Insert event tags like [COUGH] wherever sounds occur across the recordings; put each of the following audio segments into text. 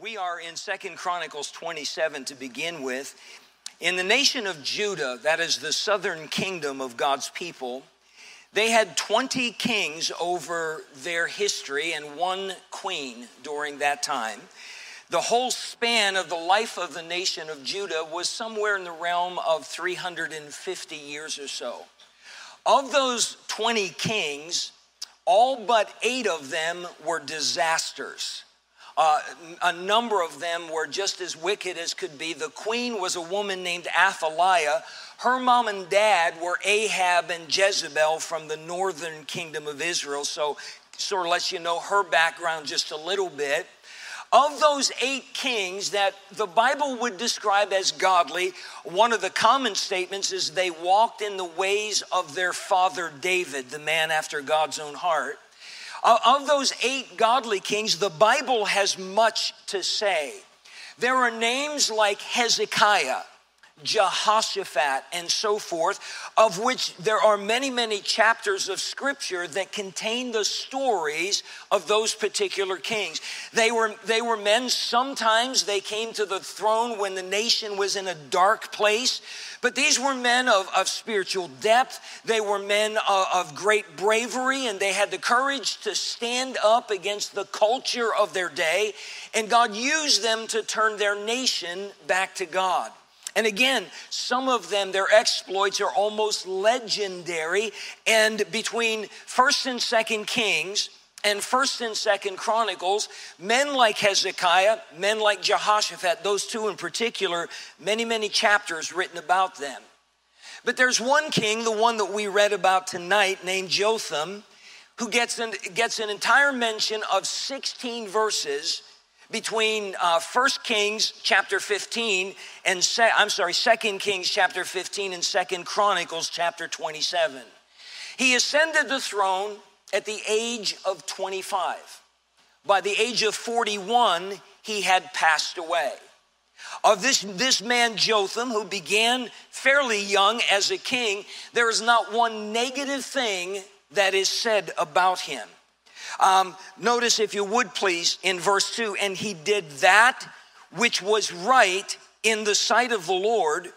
We are in Second Chronicles 27 to begin with. In the nation of Judah, that is the southern kingdom of God's people, they had 20 kings over their history and one queen during that time. The whole span of the life of the nation of Judah was somewhere in the realm of 350 years or so. Of those 20 kings, all but eight of them were disasters. Uh, a number of them were just as wicked as could be. The queen was a woman named Athaliah. Her mom and dad were Ahab and Jezebel from the northern kingdom of Israel. So, sort of lets you know her background just a little bit. Of those eight kings that the Bible would describe as godly, one of the common statements is they walked in the ways of their father David, the man after God's own heart. Of those eight godly kings, the Bible has much to say. There are names like Hezekiah, Jehoshaphat, and so forth, of which there are many, many chapters of scripture that contain the stories of those particular kings. They were, they were men, sometimes they came to the throne when the nation was in a dark place, but these were men of, of spiritual depth. They were men of, of great bravery, and they had the courage to stand up against the culture of their day, and God used them to turn their nation back to God. And again, some of them, their exploits are almost legendary. And between 1st and 2nd Kings and 1st and 2nd Chronicles, men like Hezekiah, men like Jehoshaphat, those two in particular, many, many chapters written about them. But there's one king, the one that we read about tonight, named Jotham, who gets an, gets an entire mention of 16 verses between uh, 1 Kings chapter 15 and, se- I'm sorry, 2 Kings chapter 15 and 2 Chronicles chapter 27. He ascended the throne at the age of 25. By the age of 41, he had passed away. Of this, this man Jotham, who began fairly young as a king, there is not one negative thing that is said about him. Um, notice, if you would please, in verse 2 and he did that which was right in the sight of the Lord,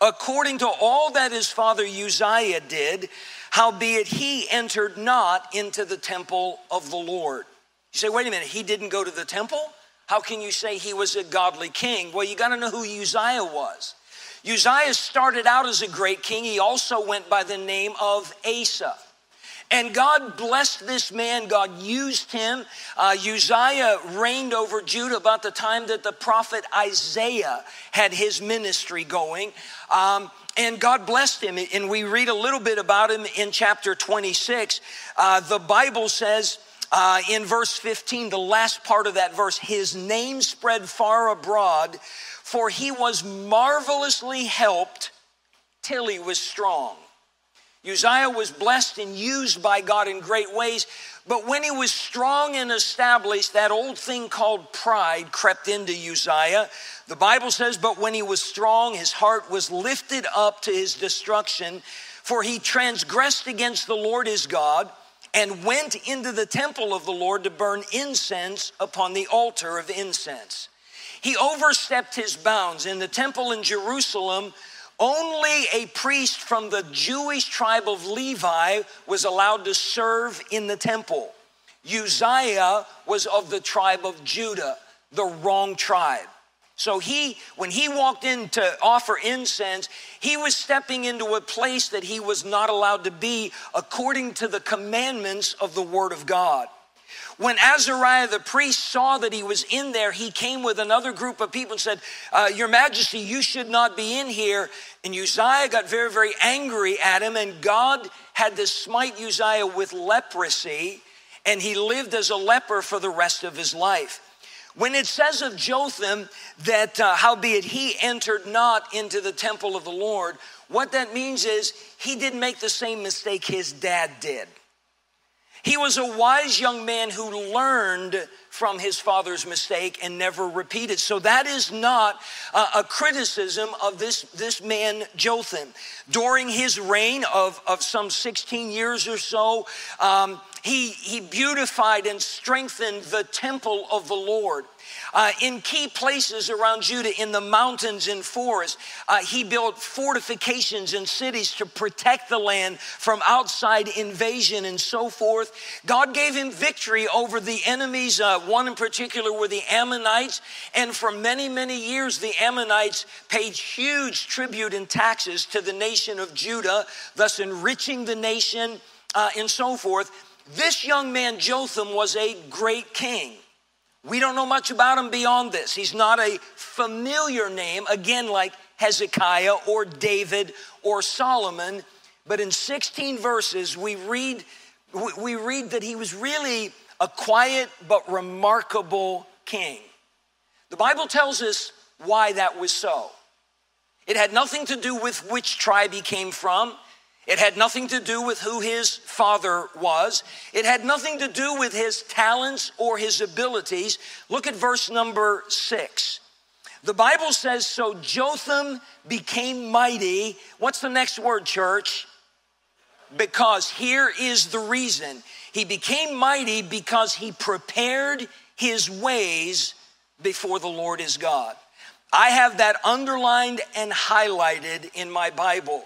according to all that his father Uzziah did, howbeit he entered not into the temple of the Lord. You say, wait a minute, he didn't go to the temple? How can you say he was a godly king? Well, you got to know who Uzziah was. Uzziah started out as a great king. He also went by the name of Asa. And God blessed this man. God used him. Uh, Uzziah reigned over Judah about the time that the prophet Isaiah had his ministry going. Um, and God blessed him. And we read a little bit about him in chapter 26. Uh, the Bible says, uh, in verse 15, the last part of that verse, his name spread far abroad, for he was marvelously helped till he was strong. Uzziah was blessed and used by God in great ways, but when he was strong and established, that old thing called pride crept into Uzziah. The Bible says, But when he was strong, his heart was lifted up to his destruction, for he transgressed against the Lord his God and went into the temple of the Lord to burn incense upon the altar of incense. He overstepped his bounds in the temple in Jerusalem only a priest from the Jewish tribe of Levi was allowed to serve in the temple. Uzziah was of the tribe of Judah, the wrong tribe. So he, when he walked in to offer incense, he was stepping into a place that he was not allowed to be according to the commandments of the Word of God. When Azariah the priest saw that he was in there, he came with another group of people and said, uh, Your Majesty, you should not be in here. And Uzziah got very, very angry at him, and God had to smite Uzziah with leprosy, and he lived as a leper for the rest of his life. When it says of Jotham that, uh, howbeit he entered not into the temple of the Lord, what that means is he didn't make the same mistake his dad did. He was a wise young man who learned from his father's mistake and never repeated. So that is not a criticism of this, this man Jotham. During his reign of, of some 16 years or so, um, he, he beautified and strengthened the temple of the Lord. Uh, in key places around Judah, in the mountains and forests, uh, he built fortifications and cities to protect the land from outside invasion and so forth. God gave him victory over the enemies. Uh, one in particular were the Ammonites. And for many, many years, the Ammonites paid huge tribute and taxes to the nation of Judah, thus enriching the nation uh, and so forth. This young man, Jotham, was a great king. We don't know much about him beyond this. He's not a familiar name, again, like Hezekiah or David or Solomon. But in 16 verses, we read, we read that he was really a quiet but remarkable king. The Bible tells us why that was so. It had nothing to do with which tribe he came from. It had nothing to do with who his father was. It had nothing to do with his talents or his abilities. Look at verse number six. The Bible says, So Jotham became mighty. What's the next word, church? Because here is the reason. He became mighty because he prepared his ways before the Lord his God. I have that underlined and highlighted in my Bible.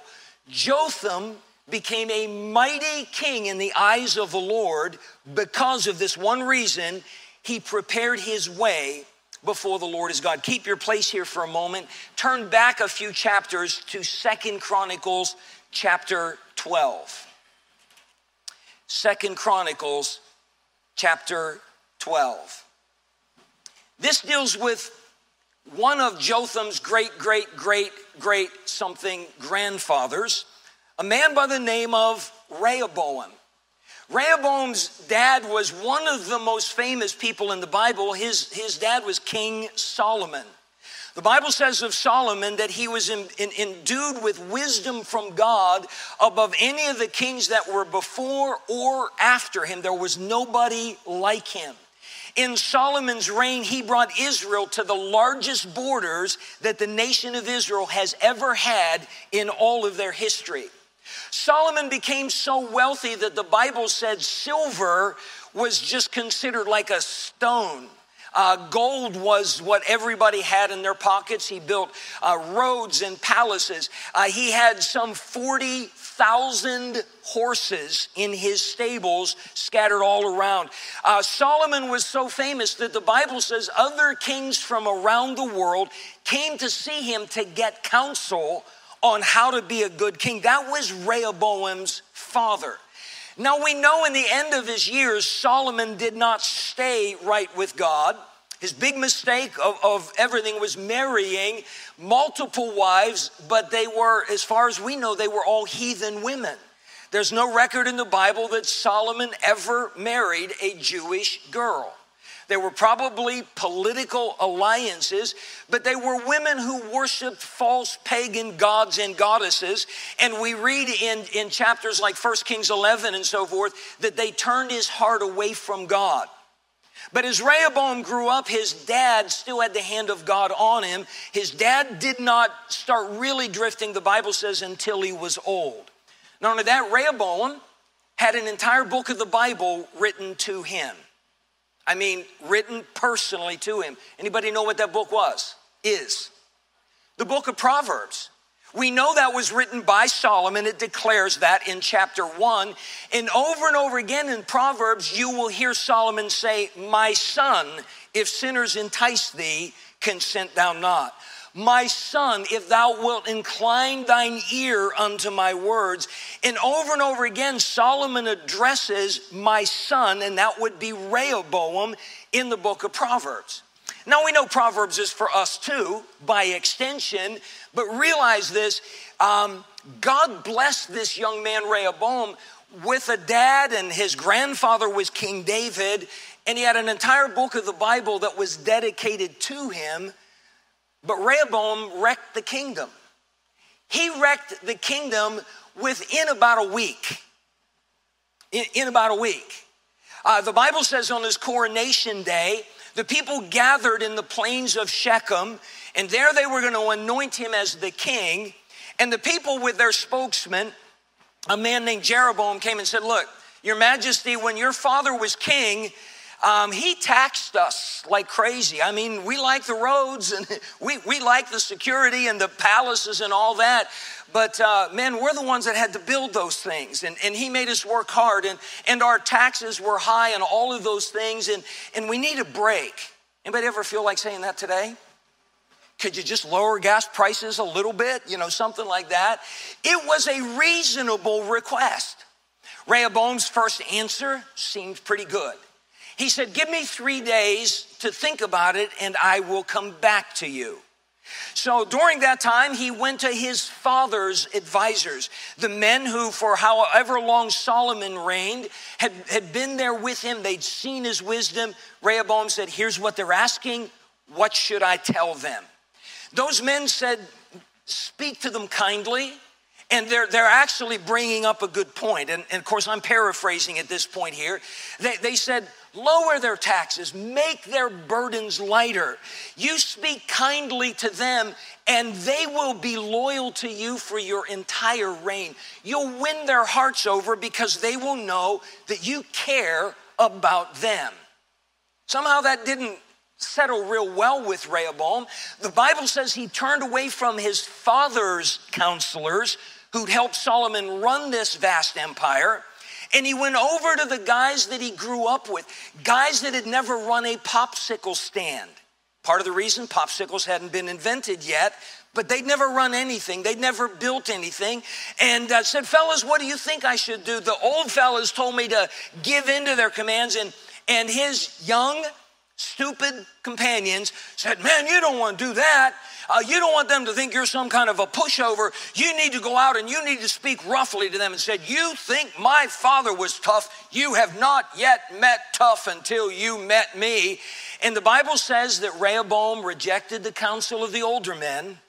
Jotham became a mighty king in the eyes of the Lord because of this one reason he prepared his way before the Lord his God. Keep your place here for a moment. Turn back a few chapters to Second Chronicles chapter 12. Second Chronicles chapter 12. This deals with one of Jotham's great, great, great, great something grandfathers, a man by the name of Rehoboam. Rehoboam's dad was one of the most famous people in the Bible. His, his dad was King Solomon. The Bible says of Solomon that he was in, in, endued with wisdom from God above any of the kings that were before or after him. There was nobody like him. In Solomon's reign, he brought Israel to the largest borders that the nation of Israel has ever had in all of their history. Solomon became so wealthy that the Bible said silver was just considered like a stone. Uh, gold was what everybody had in their pockets. He built uh, roads and palaces. Uh, he had some 40,000 horses in his stables scattered all around. Uh, Solomon was so famous that the Bible says other kings from around the world came to see him to get counsel on how to be a good king. That was Rehoboam's father. Now we know in the end of his years, Solomon did not stay right with God. His big mistake of, of, everything was marrying multiple wives, but they were, as far as we know, they were all heathen women. There's no record in the Bible that Solomon ever married a Jewish girl. There were probably political alliances, but they were women who worshiped false pagan gods and goddesses. And we read in, in chapters like 1 Kings 11 and so forth that they turned his heart away from God. But as Rehoboam grew up, his dad still had the hand of God on him. His dad did not start really drifting, the Bible says, until he was old. Not only that, Rehoboam had an entire book of the Bible written to him. I mean, written personally to him. Anybody know what that book was? Is the book of Proverbs. We know that was written by Solomon. It declares that in chapter one. And over and over again in Proverbs, you will hear Solomon say, My son, if sinners entice thee, consent thou not. My son, if thou wilt incline thine ear unto my words. And over and over again, Solomon addresses my son, and that would be Rehoboam in the book of Proverbs. Now we know Proverbs is for us too, by extension, but realize this um, God blessed this young man, Rehoboam, with a dad, and his grandfather was King David, and he had an entire book of the Bible that was dedicated to him. But Rehoboam wrecked the kingdom. He wrecked the kingdom within about a week. In, in about a week. Uh, the Bible says on his coronation day, the people gathered in the plains of Shechem, and there they were going to anoint him as the king. And the people, with their spokesman, a man named Jeroboam, came and said, Look, Your Majesty, when your father was king, um, he taxed us like crazy. I mean, we like the roads and [LAUGHS] we, we like the security and the palaces and all that. But uh, man, we're the ones that had to build those things. And, and he made us work hard. And, and our taxes were high and all of those things. And, and we need a break. Anybody ever feel like saying that today? Could you just lower gas prices a little bit? You know, something like that. It was a reasonable request. Rehoboam's first answer seemed pretty good. He said, Give me three days to think about it, and I will come back to you. So during that time, he went to his father's advisors, the men who, for however long Solomon reigned, had, had been there with him. They'd seen his wisdom. Rehoboam said, Here's what they're asking. What should I tell them? Those men said, Speak to them kindly. And they're, they're actually bringing up a good point. And, and of course, I'm paraphrasing at this point here. They, they said, lower their taxes, make their burdens lighter. You speak kindly to them, and they will be loyal to you for your entire reign. You'll win their hearts over because they will know that you care about them. Somehow that didn't settle real well with Rehoboam. The Bible says he turned away from his father's counselors who'd helped Solomon run this vast empire and he went over to the guys that he grew up with, guys that had never run a popsicle stand. Part of the reason popsicles hadn't been invented yet, but they'd never run anything. They'd never built anything. And uh, said, Fellas, what do you think I should do? The old fellas told me to give in to their commands. And, and his young, stupid companions said, Man, you don't want to do that. Uh, you don't want them to think you're some kind of a pushover. You need to go out and you need to speak roughly to them and said, "You think my father was tough? You have not yet met tough until you met me." And the Bible says that Rehoboam rejected the counsel of the older men,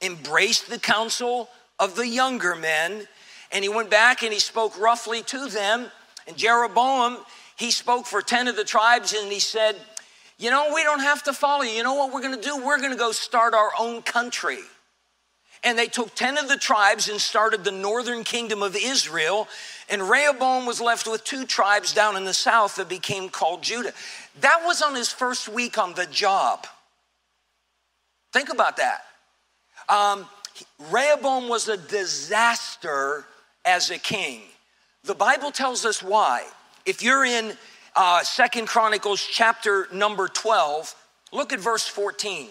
embraced the counsel of the younger men, and he went back and he spoke roughly to them. And Jeroboam, he spoke for 10 of the tribes and he said, you know, we don't have to follow you. You know what we're going to do? We're going to go start our own country. And they took 10 of the tribes and started the northern kingdom of Israel. And Rehoboam was left with two tribes down in the south that became called Judah. That was on his first week on the job. Think about that. Um, Rehoboam was a disaster as a king. The Bible tells us why. If you're in uh, Chronicles chapter number 12, look at verse 14.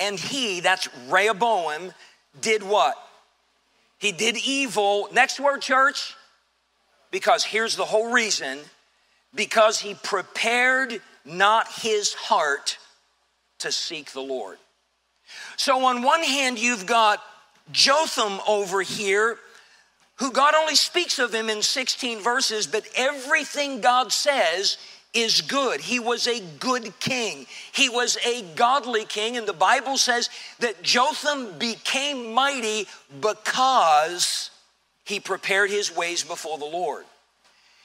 And he, that's Rehoboam, did what? He did evil. Next word, church. Because here's the whole reason because he prepared not his heart to seek the Lord. So, on one hand, you've got Jotham over here who God only speaks of him in 16 verses, but everything God says is good. He was a good king. He was a godly king. And the Bible says that Jotham became mighty because he prepared his ways before the Lord.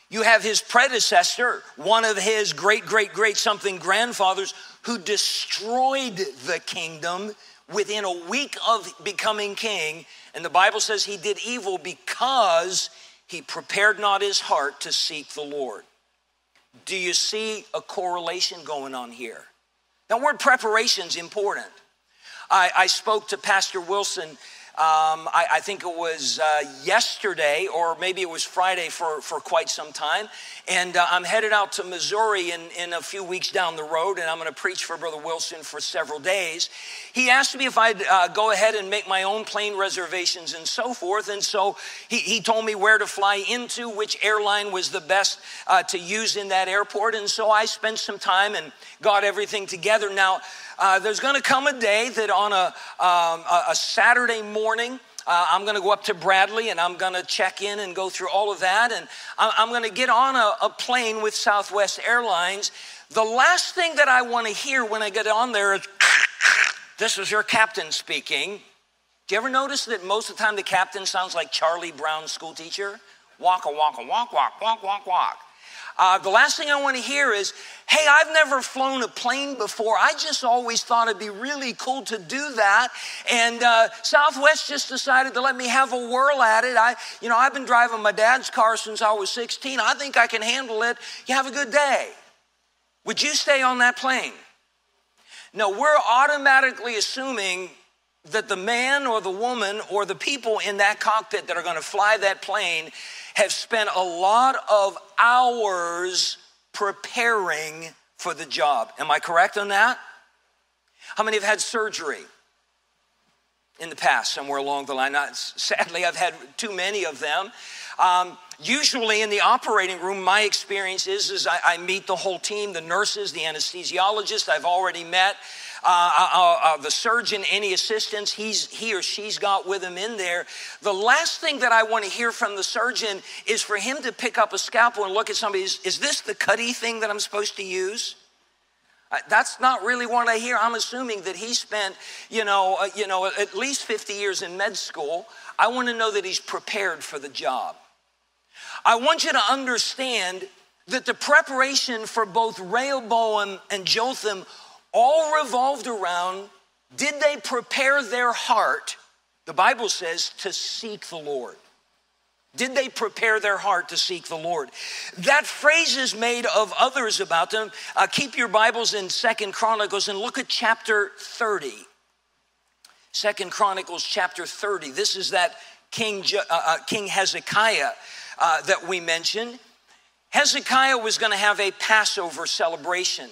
You have his predecessor, one of his great, great, great something grandfathers, who destroyed the kingdom within a week of becoming king and the Bible says he did evil because he prepared not his heart to seek the Lord. Do you see a correlation going on here? That word preparation is important. I, I spoke to Pastor Wilson um, I, I, think it was uh, yesterday or maybe it was Friday for, for quite some time. And uh, I'm headed out to Missouri in, in a few weeks down the road, and I'm going to preach for Brother Wilson for several days. He asked me if I'd uh, go ahead and make my own plane reservations and so forth. And so he, he told me where to fly into, which airline was the best uh, to use in that airport. And so I spent some time and got everything together. Now, uh, there's going to come a day that on a, um, a Saturday morning, uh, I'm going to go up to Bradley and I'm going to check in and go through all of that. And I'm going to get on a, a plane with Southwest Airlines. The last thing that I want to hear when I get on there is, [LAUGHS] This is your captain speaking. Do you ever notice that most of the time the captain sounds like Charlie Brown's school teacher? Walk, a walk, a walk, walk, walk, walk, walk. Uh, the last thing I want to hear is, hey, I've never flown a plane before. I just always thought it'd be really cool to do that. And uh, Southwest just decided to let me have a whirl at it. I, you know, I've been driving my dad's car since I was 16. I think I can handle it. You have a good day. Would you stay on that plane? No, we're automatically assuming that the man or the woman or the people in that cockpit that are going to fly that plane have spent a lot of hours preparing for the job. Am I correct on that? How many have had surgery in the past, somewhere along the line? Not, sadly, I've had too many of them. Um, usually in the operating room, my experience is, is I, I meet the whole team, the nurses, the anesthesiologist I've already met. Uh, uh, uh, uh, the surgeon, any assistance he's, he or she's got with him in there. The last thing that I want to hear from the surgeon is for him to pick up a scalpel and look at somebody. Is, is this the cutty thing that I'm supposed to use? Uh, that's not really what I hear. I'm assuming that he spent, you know, uh, you know, at least 50 years in med school. I want to know that he's prepared for the job. I want you to understand that the preparation for both Rehoboam and Jotham all revolved around did they prepare their heart, the Bible says, to seek the Lord? Did they prepare their heart to seek the Lord? That phrase is made of others about them. Uh, keep your Bibles in Second Chronicles and look at chapter 30. Second Chronicles chapter 30. This is that King, uh, uh, King Hezekiah uh, that we mentioned. Hezekiah was going to have a Passover celebration.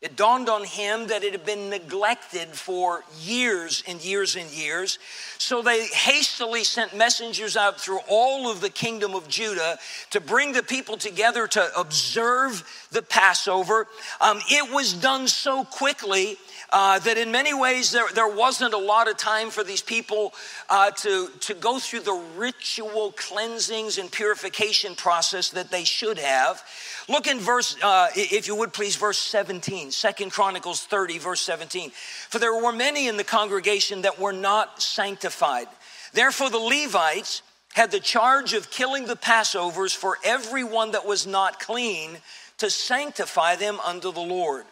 It dawned on him that it had been neglected for years and years and years. So they hastily sent messengers out through all of the kingdom of Judah to bring the people together to observe the Passover. Um, it was done so quickly uh, that in many ways there, there wasn't a lot of time for these people uh, to, to go through the ritual cleansings and purification process that they should have. Look in verse, uh, if you would please, verse 17, Second Chronicles 30, verse 17. For there were many in the congregation that were not sanctified. Therefore, the Levites had the charge of killing the Passovers for everyone that was not clean to sanctify them unto the Lord.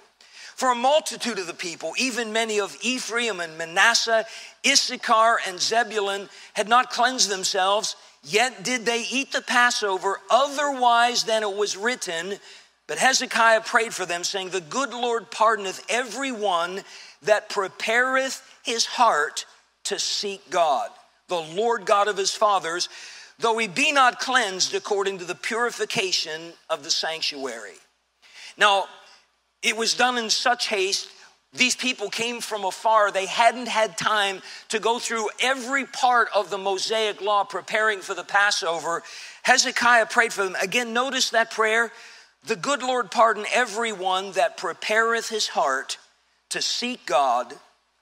For a multitude of the people, even many of Ephraim and Manasseh, Issachar and Zebulun, had not cleansed themselves, yet did they eat the Passover otherwise than it was written. But Hezekiah prayed for them, saying, The good Lord pardoneth every one that prepareth his heart to seek God, the Lord God of his fathers, though he be not cleansed according to the purification of the sanctuary. Now, it was done in such haste. These people came from afar. They hadn't had time to go through every part of the Mosaic law preparing for the Passover. Hezekiah prayed for them. Again, notice that prayer. The good Lord pardon everyone that prepareth his heart to seek God,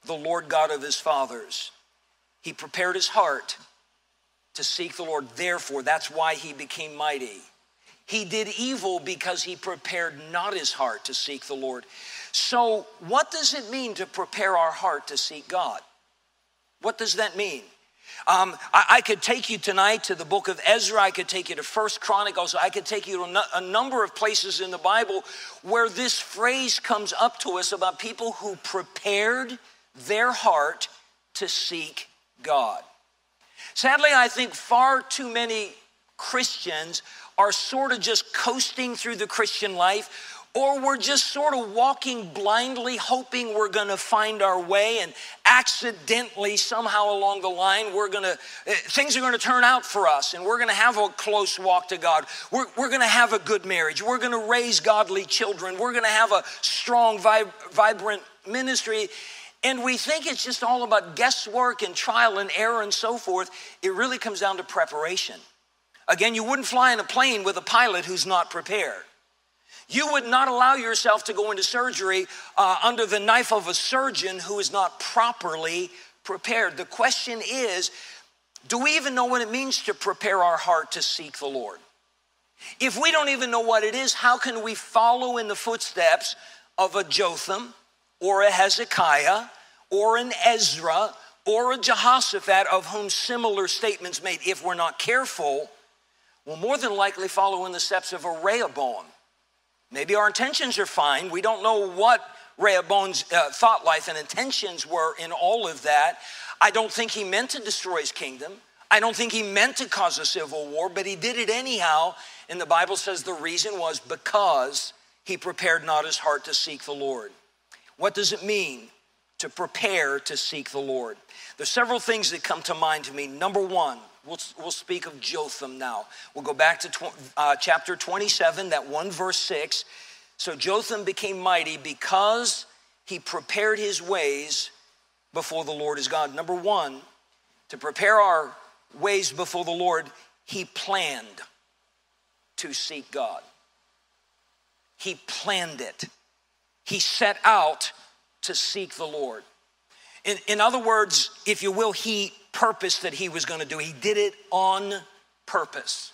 the Lord God of his fathers. He prepared his heart to seek the Lord. Therefore, that's why he became mighty. He did evil because he prepared not his heart to seek the Lord. So, what does it mean to prepare our heart to seek God? What does that mean? Um, I, I, could take you tonight to the book of Ezra. I could take you to First Chronicles. I could take you to a number of places in the Bible where this phrase comes up to us about people who prepared their heart to seek God. Sadly, I think far too many Christians are sort of just coasting through the Christian life, or we're just sort of walking blindly, hoping we're going to find our way, and accidentally, somehow along the line, we're going to, eh, things are going to turn out for us, and we're going to have a close walk to God. We're, we're going to have a good marriage. We're going to raise godly children. We're going to have a strong, vib- vibrant ministry. And we think it's just all about guesswork and trial and error and so forth. It really comes down to preparation. Again, you wouldn't fly in a plane with a pilot who's not prepared. You would not allow yourself to go into surgery uh, under the knife of a surgeon who is not properly prepared. The question is do we even know what it means to prepare our heart to seek the Lord? If we don't even know what it is, how can we follow in the footsteps of a Jotham or a Hezekiah or an Ezra or a Jehoshaphat of whom similar statements made? If we're not careful, we'll more than likely follow in the steps of a Rehoboam. Maybe our intentions are fine. We don't know what Rehoboam's uh, thought life and intentions were in all of that. I don't think he meant to destroy his kingdom. I don't think he meant to cause a civil war, but he did it anyhow. And the Bible says the reason was because he prepared not his heart to seek the Lord. What does it mean to prepare to seek the Lord? There's several things that come to mind to me. Number one, we'll, we'll speak of Jotham now. We'll go back to tw- uh, chapter 27, that one verse 6. So Jotham became mighty because he prepared his ways before the Lord his God. Number one, to prepare our ways before the Lord, he planned to seek God. He planned it. He set out to seek the Lord. In, in other words, if you will, he purposed that he was going to do. He did it on purpose.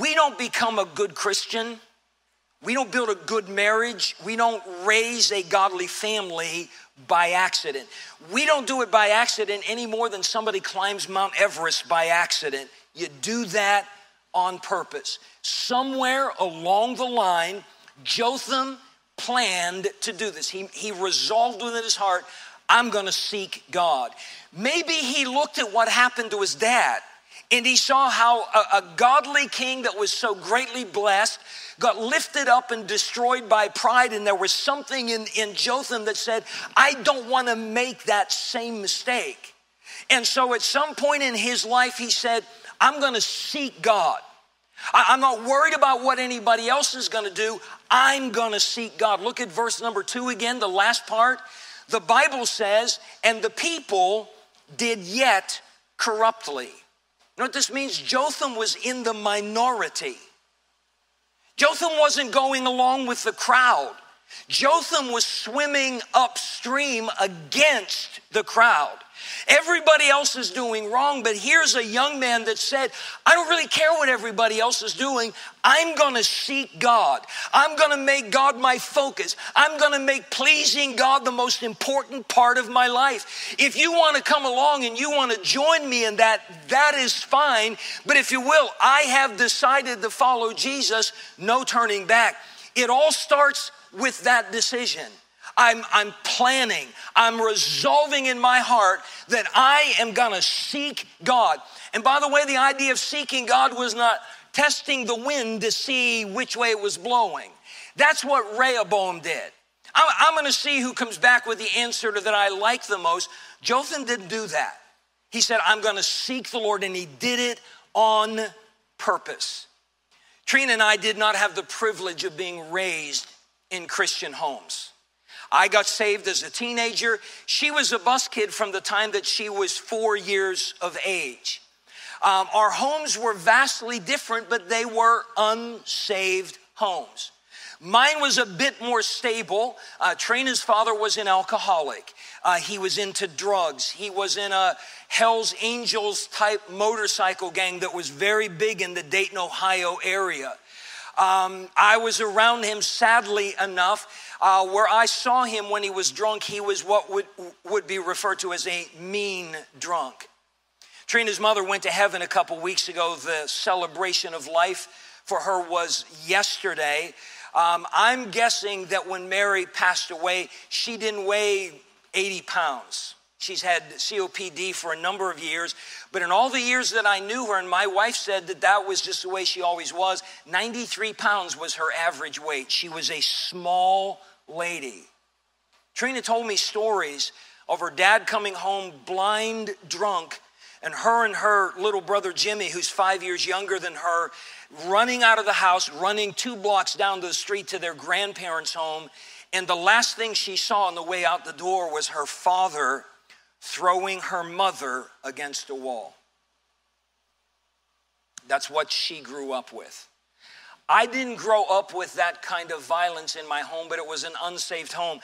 We don't become a good Christian. We don't build a good marriage. We don't raise a godly family by accident. We don't do it by accident any more than somebody climbs Mount Everest by accident. You do that on purpose. Somewhere along the line, Jotham planned to do this. He, he resolved within his heart, I'm to seek God. Maybe he looked at what happened to his dad and he saw how a, a, godly king that was so greatly blessed got lifted up and destroyed by pride. And there was something in, in Jotham that said, I don't want to make that same mistake. And so at some point in his life, he said, I'm to seek God. I'm not worried about what anybody else is going to do. I'm going to seek God. Look at verse number two again, the last part. The Bible says, and the people did yet corruptly. You know what this means? Jotham was in the minority. Jotham wasn't going along with the crowd. Jotham was swimming upstream against the crowd. Everybody else is doing wrong, but here's a young man that said, I don't really care what everybody else is doing. I'm gonna seek God. I'm gonna make God my focus. I'm gonna make pleasing God the most important part of my life. If you wanna come along and you wanna join me in that, that is fine. But if you will, I have decided to follow Jesus, no turning back. It all starts with that decision. I'm, I'm planning, I'm resolving in my heart that I am gonna seek God. And by the way, the idea of seeking God was not testing the wind to see which way it was blowing. That's what Rehoboam did. I'm, I'm gonna see who comes back with the answer that I like the most. Jotham didn't do that. He said, I'm gonna seek the Lord, and he did it on purpose. Trina and I did not have the privilege of being raised in Christian homes. I got saved as a teenager. She was a bus kid from the time that she was four years of age. Um, our homes were vastly different, but they were unsaved homes. Mine was a bit more stable. Uh, Trina's father was an alcoholic. Uh, he was into drugs. He was in a Hell's Angels type motorcycle gang that was very big in the Dayton, Ohio area. Um, I was around him, sadly enough, uh, where I saw him when he was drunk. He was what would, would be referred to as a mean drunk. Trina's mother went to heaven a couple weeks ago. The celebration of life for her was yesterday. Um, I'm guessing that when Mary passed away, she didn't weigh 80 pounds. She's had COPD for a number of years, but in all the years that I knew her, and my wife said that that was just the way she always was, 93 pounds was her average weight. She was a small lady. Trina told me stories of her dad coming home blind drunk, and her and her little brother Jimmy, who's five years younger than her, running out of the house, running two blocks down the street to their grandparents' home. And the last thing she saw on the way out the door was her father throwing her mother against a wall. That's what she grew up with. I didn't grow up with that kind of violence in my home, but it was an unsaved home.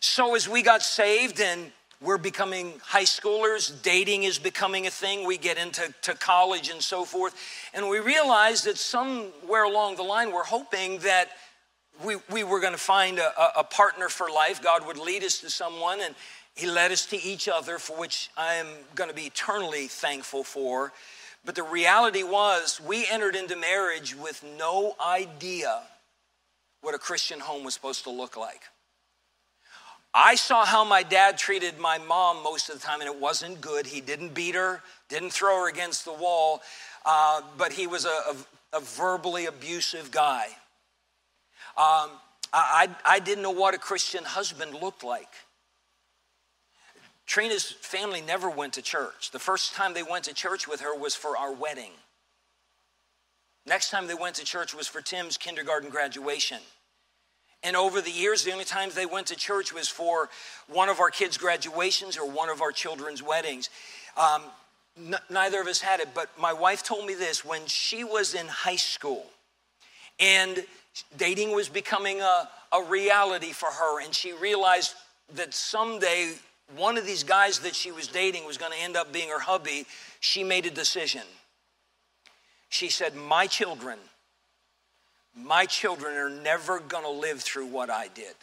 So as we got saved and we're becoming high schoolers, dating is becoming a thing, we get into to college and so forth, and we realized that somewhere along the line we're hoping that we, we were going to find a, a partner for life. God would lead us to someone, and He led us to each other, for which I am going to be eternally thankful for. But the reality was, we entered into marriage with no idea what a Christian home was supposed to look like. I saw how my dad treated my mom most of the time, and it wasn't good. He didn't beat her, didn't throw her against the wall, uh, but he was a, a, a verbally abusive guy. Um, I, I didn't know what a Christian husband looked like. Trina's family never went to church. The first time they went to church with her was for our wedding. Next time they went to church was for Tim's kindergarten graduation. And over the years, the only times they went to church was for one of our kids' graduations or one of our children's weddings. Um, n- neither of us had it, but my wife told me this when she was in high school and dating was becoming a, a reality for her, and she realized that someday one of these guys that she was dating was going to end up being her hubby. She made a decision. She said, My children my children are never going to live through what I did.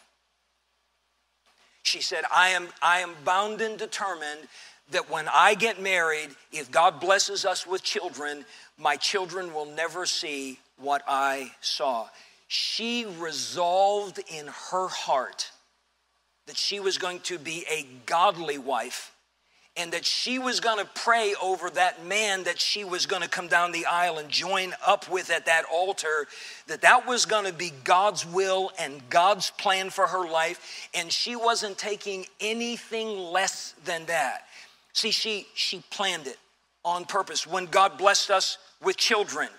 She said, I am, I am bound and determined that when I get married, if God blesses us with children, my children will never see what I saw. She resolved in her heart that she was going to be a godly wife and that she was going to pray over that man that she was going to come down the aisle and join up with at that altar that that was going to be God's will and God's plan for her life and she wasn't taking anything less than that. See she she planned it on purpose. When God blessed us with children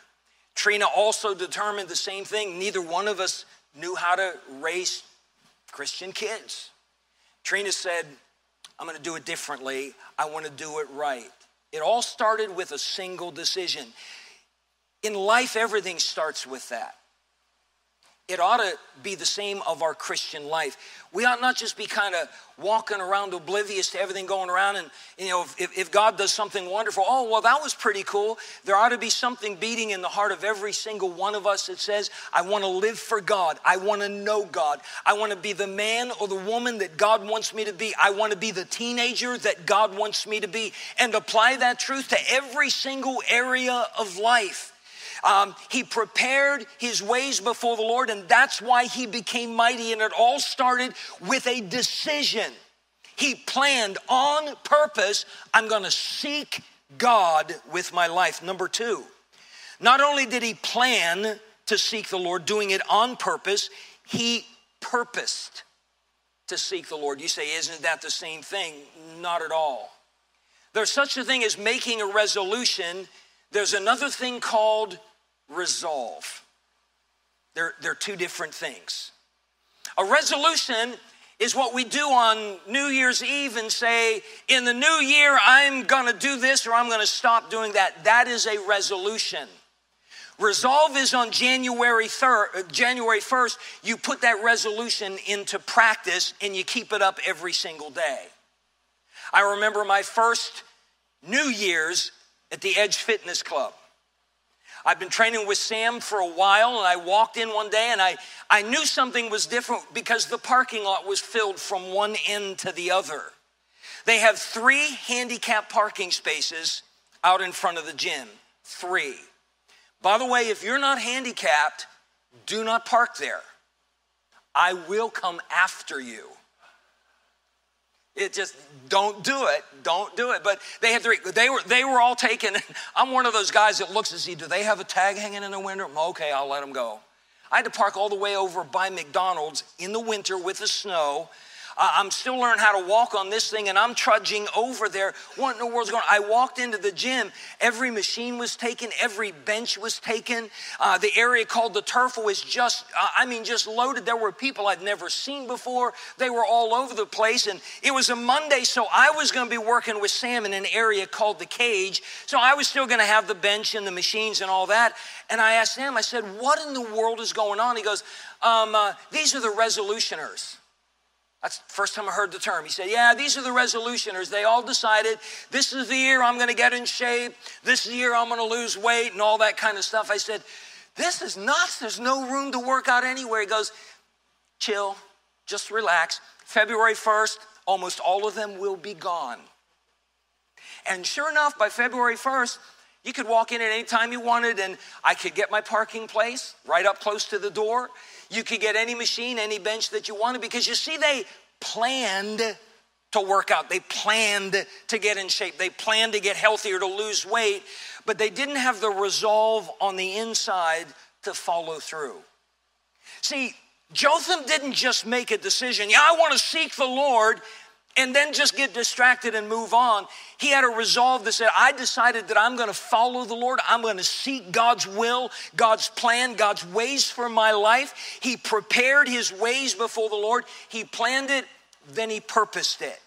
Trina also determined the same thing. Neither one of us knew how to raise Christian kids Trina said I'm going to do it differently. I want to do it right. It all started with a single decision. In life, everything starts with that it ought to be the same of our Christian life. We ought not just be kind of walking around oblivious to everything going around. And, you know, if, if, God does something wonderful, oh, well, that was pretty cool. There ought to be something beating in the heart of every single one of us that says, I want to live for God. I want to know God. I want to be the man or the woman that God wants me to be. I want to be the teenager that God wants me to be. And apply that truth to every single area of life. Um, he prepared his ways before the Lord, and that's why he became mighty. And it all started with a decision. He planned on purpose I'm going to seek God with my life. Number two, not only did he plan to seek the Lord, doing it on purpose, he purposed to seek the Lord. You say, isn't that the same thing? Not at all. There's such a thing as making a resolution there's another thing called resolve. They're, they're two different things. A resolution is what we do on New Year's Eve and say, in the new year, I'm gonna do this or I'm gonna stop doing that. That is a resolution. Resolve is on January 3rd, uh, January 1st, you put that resolution into practice and you keep it up every single day. I remember my first New Year's at the Edge Fitness Club. I've been training with Sam for a while, and I walked in one day and I, I knew something was different because the parking lot was filled from one end to the other. They have three handicap parking spaces out in front of the gym. Three. By the way, if you're not handicapped, do not park there. I will come after you. It just don't do it, don't do it. But they had three. They were they were all taken. [LAUGHS] I'm one of those guys that looks and see. Do they have a tag hanging in the window? Okay, I'll let them go. I had to park all the way over by McDonald's in the winter with the snow I'm still learning how to walk on this thing and I'm trudging over there. What in the world's going on? I walked into the gym. Every machine was taken, every bench was taken. Uh, the area called the turf was just, uh, I mean, just loaded. There were people I'd never seen before. They were all over the place. And it was a Monday, so I was going to be working with Sam in an area called the cage. So I was still going to have the bench and the machines and all that. And I asked Sam, I said, What in the world is going on? He goes, um, uh, These are the resolutioners. That's the first time I heard the term. He said, Yeah, these are the resolutioners. They all decided this is the year I'm going to get in shape. This is the year I'm going to lose weight and all that kind of stuff. I said, This is nuts. There's no room to work out anywhere. He goes, Chill, just relax. February 1st, almost all of them will be gone. And sure enough, by February 1st, You could walk in at any time you wanted, and I could get my parking place right up close to the door. You could get any machine, any bench that you wanted, because you see, they planned to work out. They planned to get in shape. They planned to get healthier, to lose weight, but they didn't have the resolve on the inside to follow through. See, Jotham didn't just make a decision, yeah, I want to seek the Lord and then just get distracted and move on. He had a resolve that said, I decided that I'm going to follow the Lord. I'm going to seek God's will, God's plan, God's ways for my life. He prepared his ways before the Lord. He planned it, then he purposed it.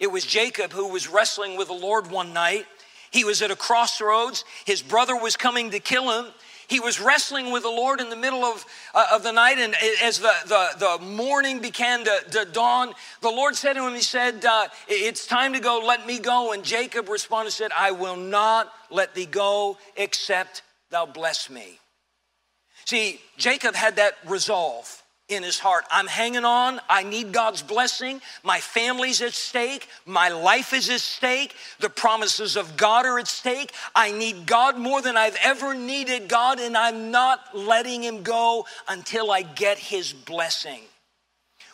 It was Jacob who was wrestling with the Lord one night. He was at a crossroads. His brother was coming to kill him. He was wrestling with the Lord in the middle of, uh, of the night, and as the, the, the morning began to, to dawn, the Lord said to him, He said, uh, It's time to go, let me go. And Jacob responded, said, I will not let thee go except thou bless me. See, Jacob had that resolve in his heart. I'm hanging on. I need God's blessing. My family's at stake. My life is at stake. The promises of God are at stake. I need God more than I've ever needed God, and I'm not letting him go until I get his blessing.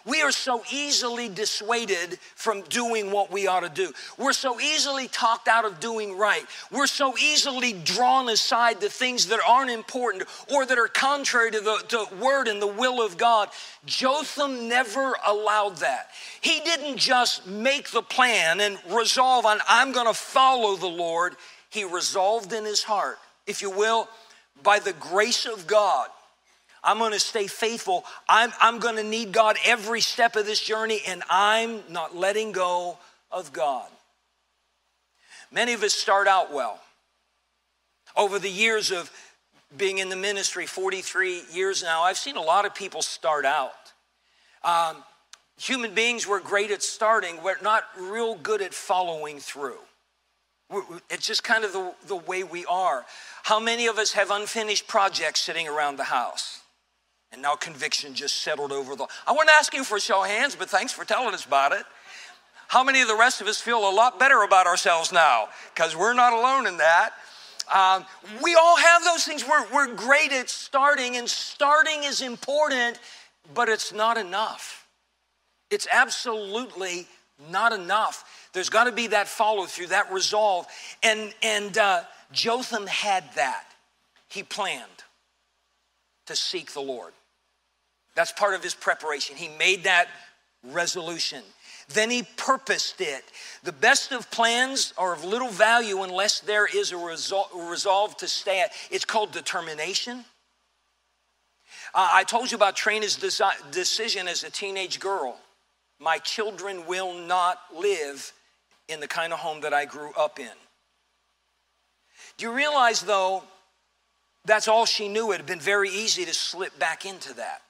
We are so easily dissuaded from doing what we ought to do. We're so easily talked out of doing right. We're so easily drawn aside to things that aren't important or that are contrary to the to word and the will of God. Jotham never allowed that. He didn't just make the plan and resolve on, I'm going to follow the Lord. He resolved in his heart, if you will, by the grace of God I'm going to stay faithful. I'm, I'm going to need God every step of this journey, and I'm not letting go of God. Many of us start out well. Over the years of being in the ministry, 43 years now, I've seen a lot of people start out. Um, human beings, we're great at starting, we're not real good at following through. It's just kind of the, the way we are. How many of us have unfinished projects sitting around the house? And now conviction just settled over the. I wasn't asking for a show of hands, but thanks for telling us about it. How many of the rest of us feel a lot better about ourselves now? Because we're not alone in that. Um, we all have those things. We're, we're great at starting, and starting is important, but it's not enough. It's absolutely not enough. There's got to be that follow through, that resolve. And, and uh, Jotham had that. He planned to seek the Lord. That's part of his preparation. He made that resolution. Then he purposed it. The best of plans are of little value unless there is a resolve to stay at. It's called determination. Uh, I told you about Trina's desi- decision as a teenage girl. My children will not live in the kind of home that I grew up in. Do you realize, though, that's all she knew? It had been very easy to slip back into that.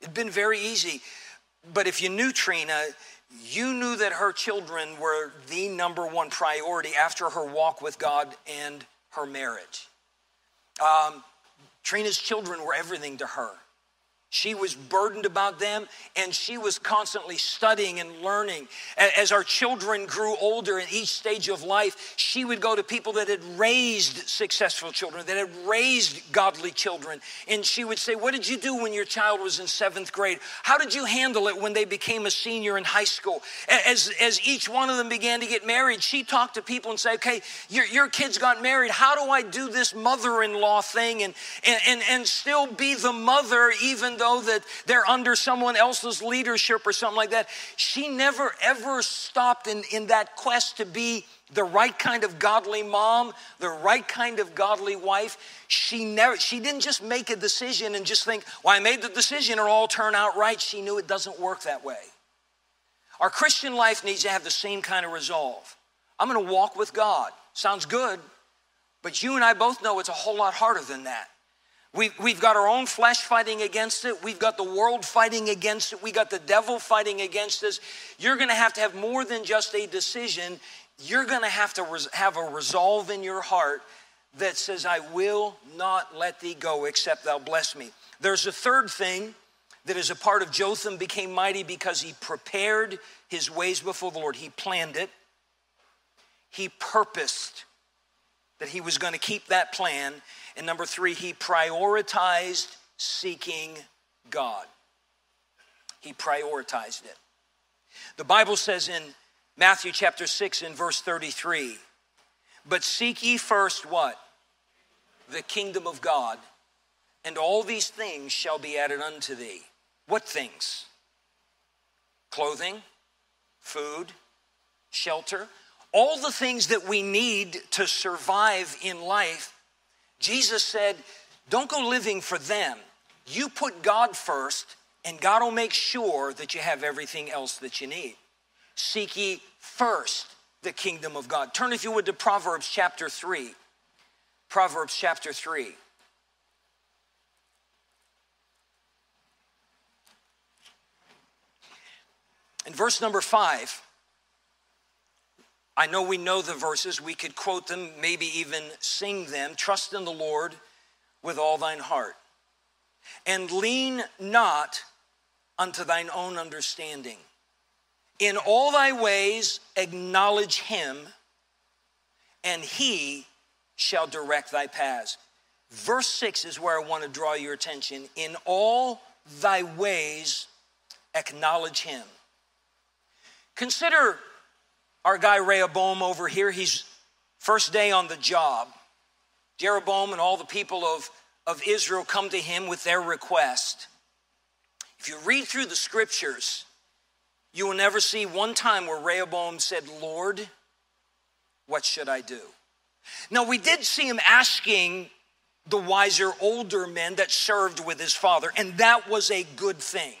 It'd been very easy. But if you knew Trina, you knew that her children were the number one priority after her walk with God and her marriage. Um, Trina's children were everything to her. She was burdened about them and she was constantly studying and learning. As our children grew older in each stage of life, she would go to people that had raised successful children, that had raised godly children. And she would say, What did you do when your child was in seventh grade? How did you handle it when they became a senior in high school? As, as each one of them began to get married, she talked to people and said, Okay, your, your kids got married. How do I do this mother in law thing and, and, and, and still be the mother even though that they're under someone else's leadership or something like that. She never ever stopped in, in that quest to be the right kind of godly mom, the right kind of godly wife. She never she didn't just make a decision and just think, well, I made the decision, it'll all turn out right. She knew it doesn't work that way. Our Christian life needs to have the same kind of resolve. I'm gonna walk with God. Sounds good, but you and I both know it's a whole lot harder than that. We, we've got our own flesh fighting against it. We've got the world fighting against it. We got the devil fighting against us. You're going to have to have more than just a decision. You're going to have to res- have a resolve in your heart that says, I will not let thee go except thou bless me. There's a third thing that is a part of Jotham became mighty because he prepared his ways before the Lord. He planned it, he purposed that he was going to keep that plan. And number three, he prioritized seeking God. He prioritized it. The Bible says in Matthew chapter 6 in verse 33, but seek ye first what? The kingdom of God, and all these things shall be added unto thee. What things? Clothing, food, shelter, all the things that we need to survive in life. Jesus said, Don't go living for them. You put God first, and God will make sure that you have everything else that you need. Seek ye first the kingdom of God. Turn, if you would, to Proverbs chapter 3. Proverbs chapter 3. In verse number 5, I know we know the verses, we could quote them, maybe even sing them. Trust in the Lord with all thine heart, and lean not unto thine own understanding. In all thy ways acknowledge him, and he shall direct thy paths. Verse 6 is where I want to draw your attention. In all thy ways acknowledge him. Consider our guy Rehoboam over here. He's first day on the job. Jeroboam and all the people of, of Israel come to him with their request. If you read through the scriptures, you will never see one time where Rehoboam said, Lord, what should I do? Now, we did see him asking the wiser older men that served with his father, and that was a good thing.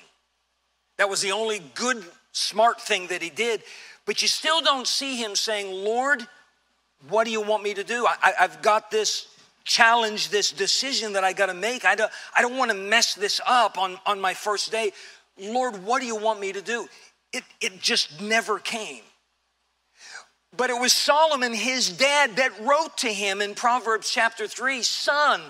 That was the only good smart thing that he did, but you still don't see him saying, Lord, what do you want me to do? I, have got this challenge, this decision that I got to make. I don't, I don't want to mess this up on, on my first day. Lord, what do you want me to do? It, it just never came. But it was Solomon, his dad, that wrote to him in Proverbs chapter 3 Son,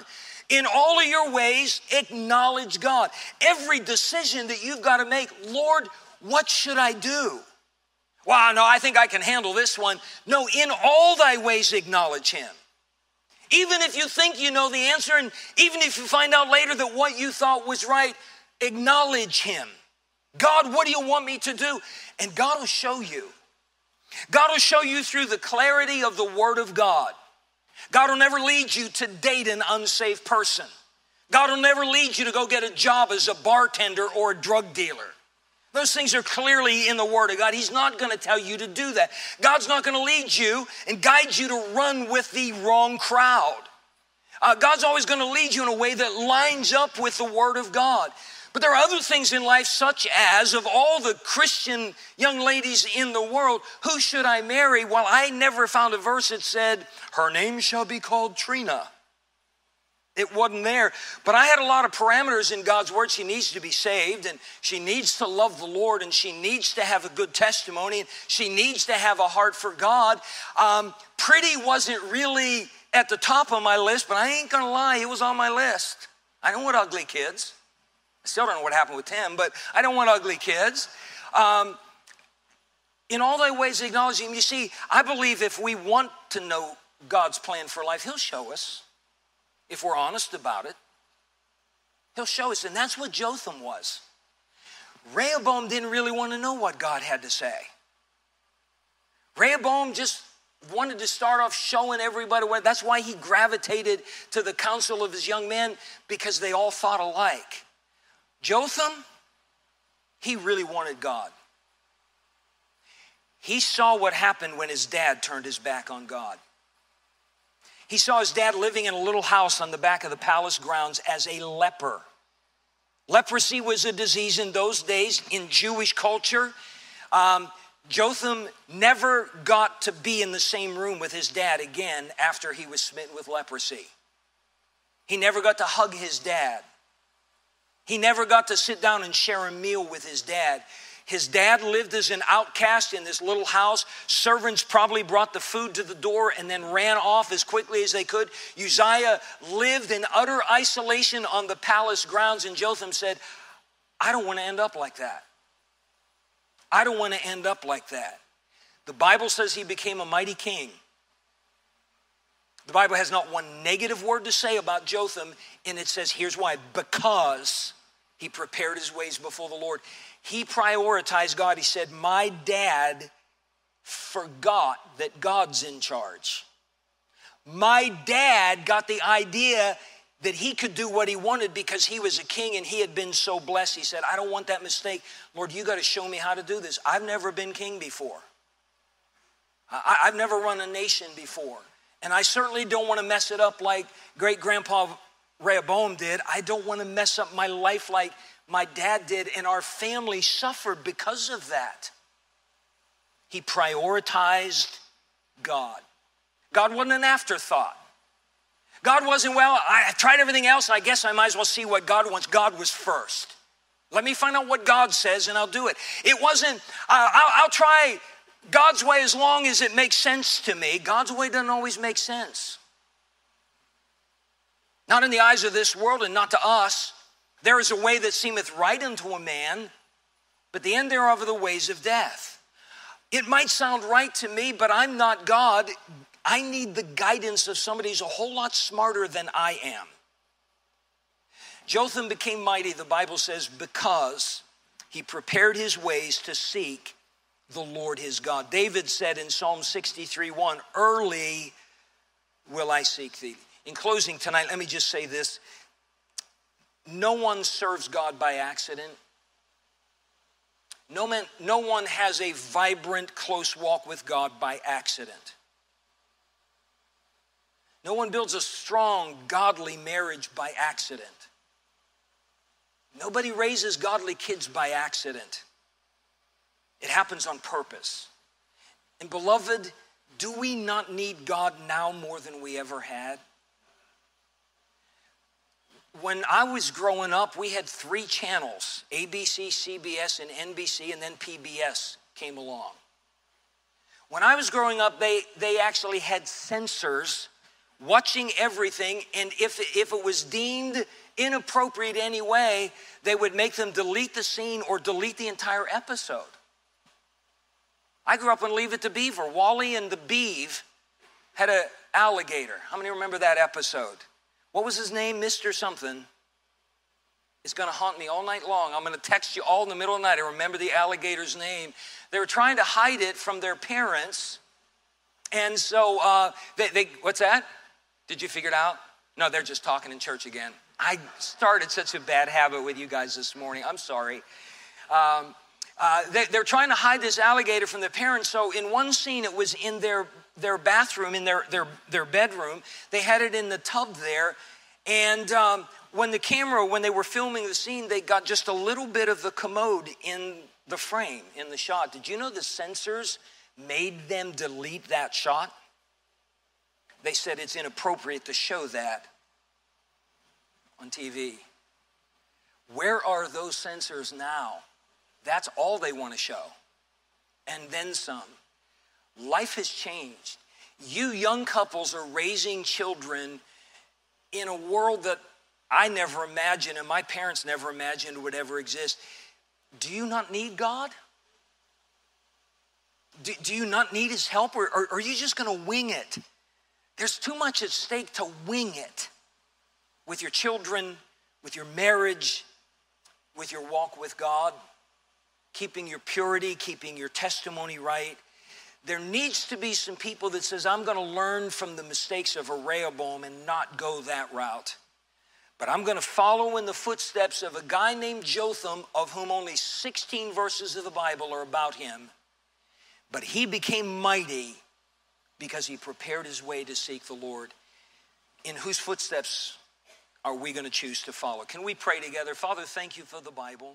in all of your ways, acknowledge God. Every decision that you've got to make, Lord, what should I do? Well, no, I think I can handle this one. No, in all thy ways acknowledge him. Even if you think you know the answer, and even if you find out later that what you thought was right, acknowledge him. God, what do you want me to do? And God will show you. God will show you through the clarity of the Word of God. God will never lead you to date an unsafe person. God will never lead you to go get a job as a bartender or a drug dealer. Those things are clearly in the Word of God. He's not going to tell you to do that. God's not going to lead you and guide you to run with the wrong crowd. Uh, God's always going to lead you in a way that lines up with the Word of God. But there are other things in life, such as of all the Christian young ladies in the world, who should I marry? Well, I never found a verse that said, Her name shall be called Trina. It wasn't there. But I had a lot of parameters in God's word. She needs to be saved and she needs to love the Lord and she needs to have a good testimony and she needs to have a heart for God. Um, pretty wasn't really at the top of my list, but I ain't gonna lie, it was on my list. I don't want ugly kids. I still don't know what happened with Tim, but I don't want ugly kids. Um, in all thy ways acknowledge him. You see, I believe if we want to know God's plan for life, he'll show us if we're honest about it. He'll show us. And that's what Jotham was. Rehoboam didn't really want to know what God had to say. Rehoboam just wanted to start off showing everybody. That's why he gravitated to the council of his young men because they all thought alike. Jotham, he really wanted God. He saw what happened when his dad turned his back on God. He saw his dad living in a little house on the back of the palace grounds as a leper. Leprosy was a disease in those days in Jewish culture. Um, Jotham never got to be in the same room with his dad again after he was smitten with leprosy. He never got to hug his dad. He never got to sit down and share a meal with his dad. His dad lived as an outcast in this little house. Servants probably brought the food to the door and then ran off as quickly as they could. Uzziah lived in utter isolation on the palace grounds, and Jotham said, I don't want to end up like that. I don't want to end up like that. The Bible says he became a mighty king. The Bible has not one negative word to say about Jotham, and it says, here's why because he prepared his ways before the Lord. He prioritized God. He said, My dad forgot that God's in charge. My dad got the idea that he could do what he wanted because he was a king and he had been so blessed. He said, I don't want that mistake. Lord, you got to show me how to do this. I've never been king before, I, have never run a nation before. And I certainly don't want to mess it up like great grandpa Rehoboam did. I don't want to mess up my life like my dad did. And our family suffered because of that. He prioritized God. God wasn't an afterthought. God wasn't, well, I tried everything else. I guess I might as well see what God wants. God was first. Let me find out what God says and I'll do it. It wasn't, uh, I'll, I'll try God's way as long as it makes sense to me. God's way doesn't always make sense. Not in the eyes of this world and not to us. There is a way that seemeth right unto a man, but the end thereof are the ways of death. It might sound right to me, but I'm not God. I need the guidance of somebody who's a whole lot smarter than I am. Jotham became mighty, the Bible says, because he prepared his ways to seek the Lord his God. David said in Psalm 63 1, Early will I seek thee. In closing tonight, let me just say this no one serves God by accident. No, man, no one has a vibrant, close walk with God by accident. No one builds a strong, godly marriage by accident. Nobody raises godly kids by accident. It happens on purpose. And beloved, do we not need God now more than we ever had? When I was growing up, we had three channels ABC, CBS, and NBC, and then PBS came along. When I was growing up, they, they actually had censors watching everything, and if, if it was deemed inappropriate anyway, they would make them delete the scene or delete the entire episode. I grew up on Leave It to Beaver. Wally and the Beav had an alligator. How many remember that episode? What was his name? Mr. Something. It's going to haunt me all night long. I'm going to text you all in the middle of the night. I remember the alligator's name. They were trying to hide it from their parents. And so, uh, they, they, what's that? Did you figure it out? No, they're just talking in church again. I started such a bad habit with you guys this morning. I'm sorry. Um, uh, they, are trying to hide this alligator from their parents. So in one scene, it was in their, their bathroom, in their, their, their bedroom. They had it in the tub there. And um, when the camera, when they were filming the scene, they got just a little bit of the commode in the frame, in the shot. Did you know the censors made them delete that shot? They said it's inappropriate to show that on TV. Where are those censors now? That's all they want to show. And then some. Life has changed. You young couples are raising children in a world that I never imagined and my parents never imagined would ever exist. Do you not need God? Do, do you not need His help, or, or, or are you just going to wing it? There's too much at stake to wing it with your children, with your marriage, with your walk with God keeping your purity, keeping your testimony right. There needs to be some people that says, I'm going to learn from the mistakes of a Rehoboam and not go that route. But I'm going to follow in the footsteps of a guy named Jotham, of whom only 16 verses of the Bible are about him. But he became mighty because he prepared his way to seek the Lord. In whose footsteps are we going to choose to follow? Can we pray together? Father, thank you for the Bible.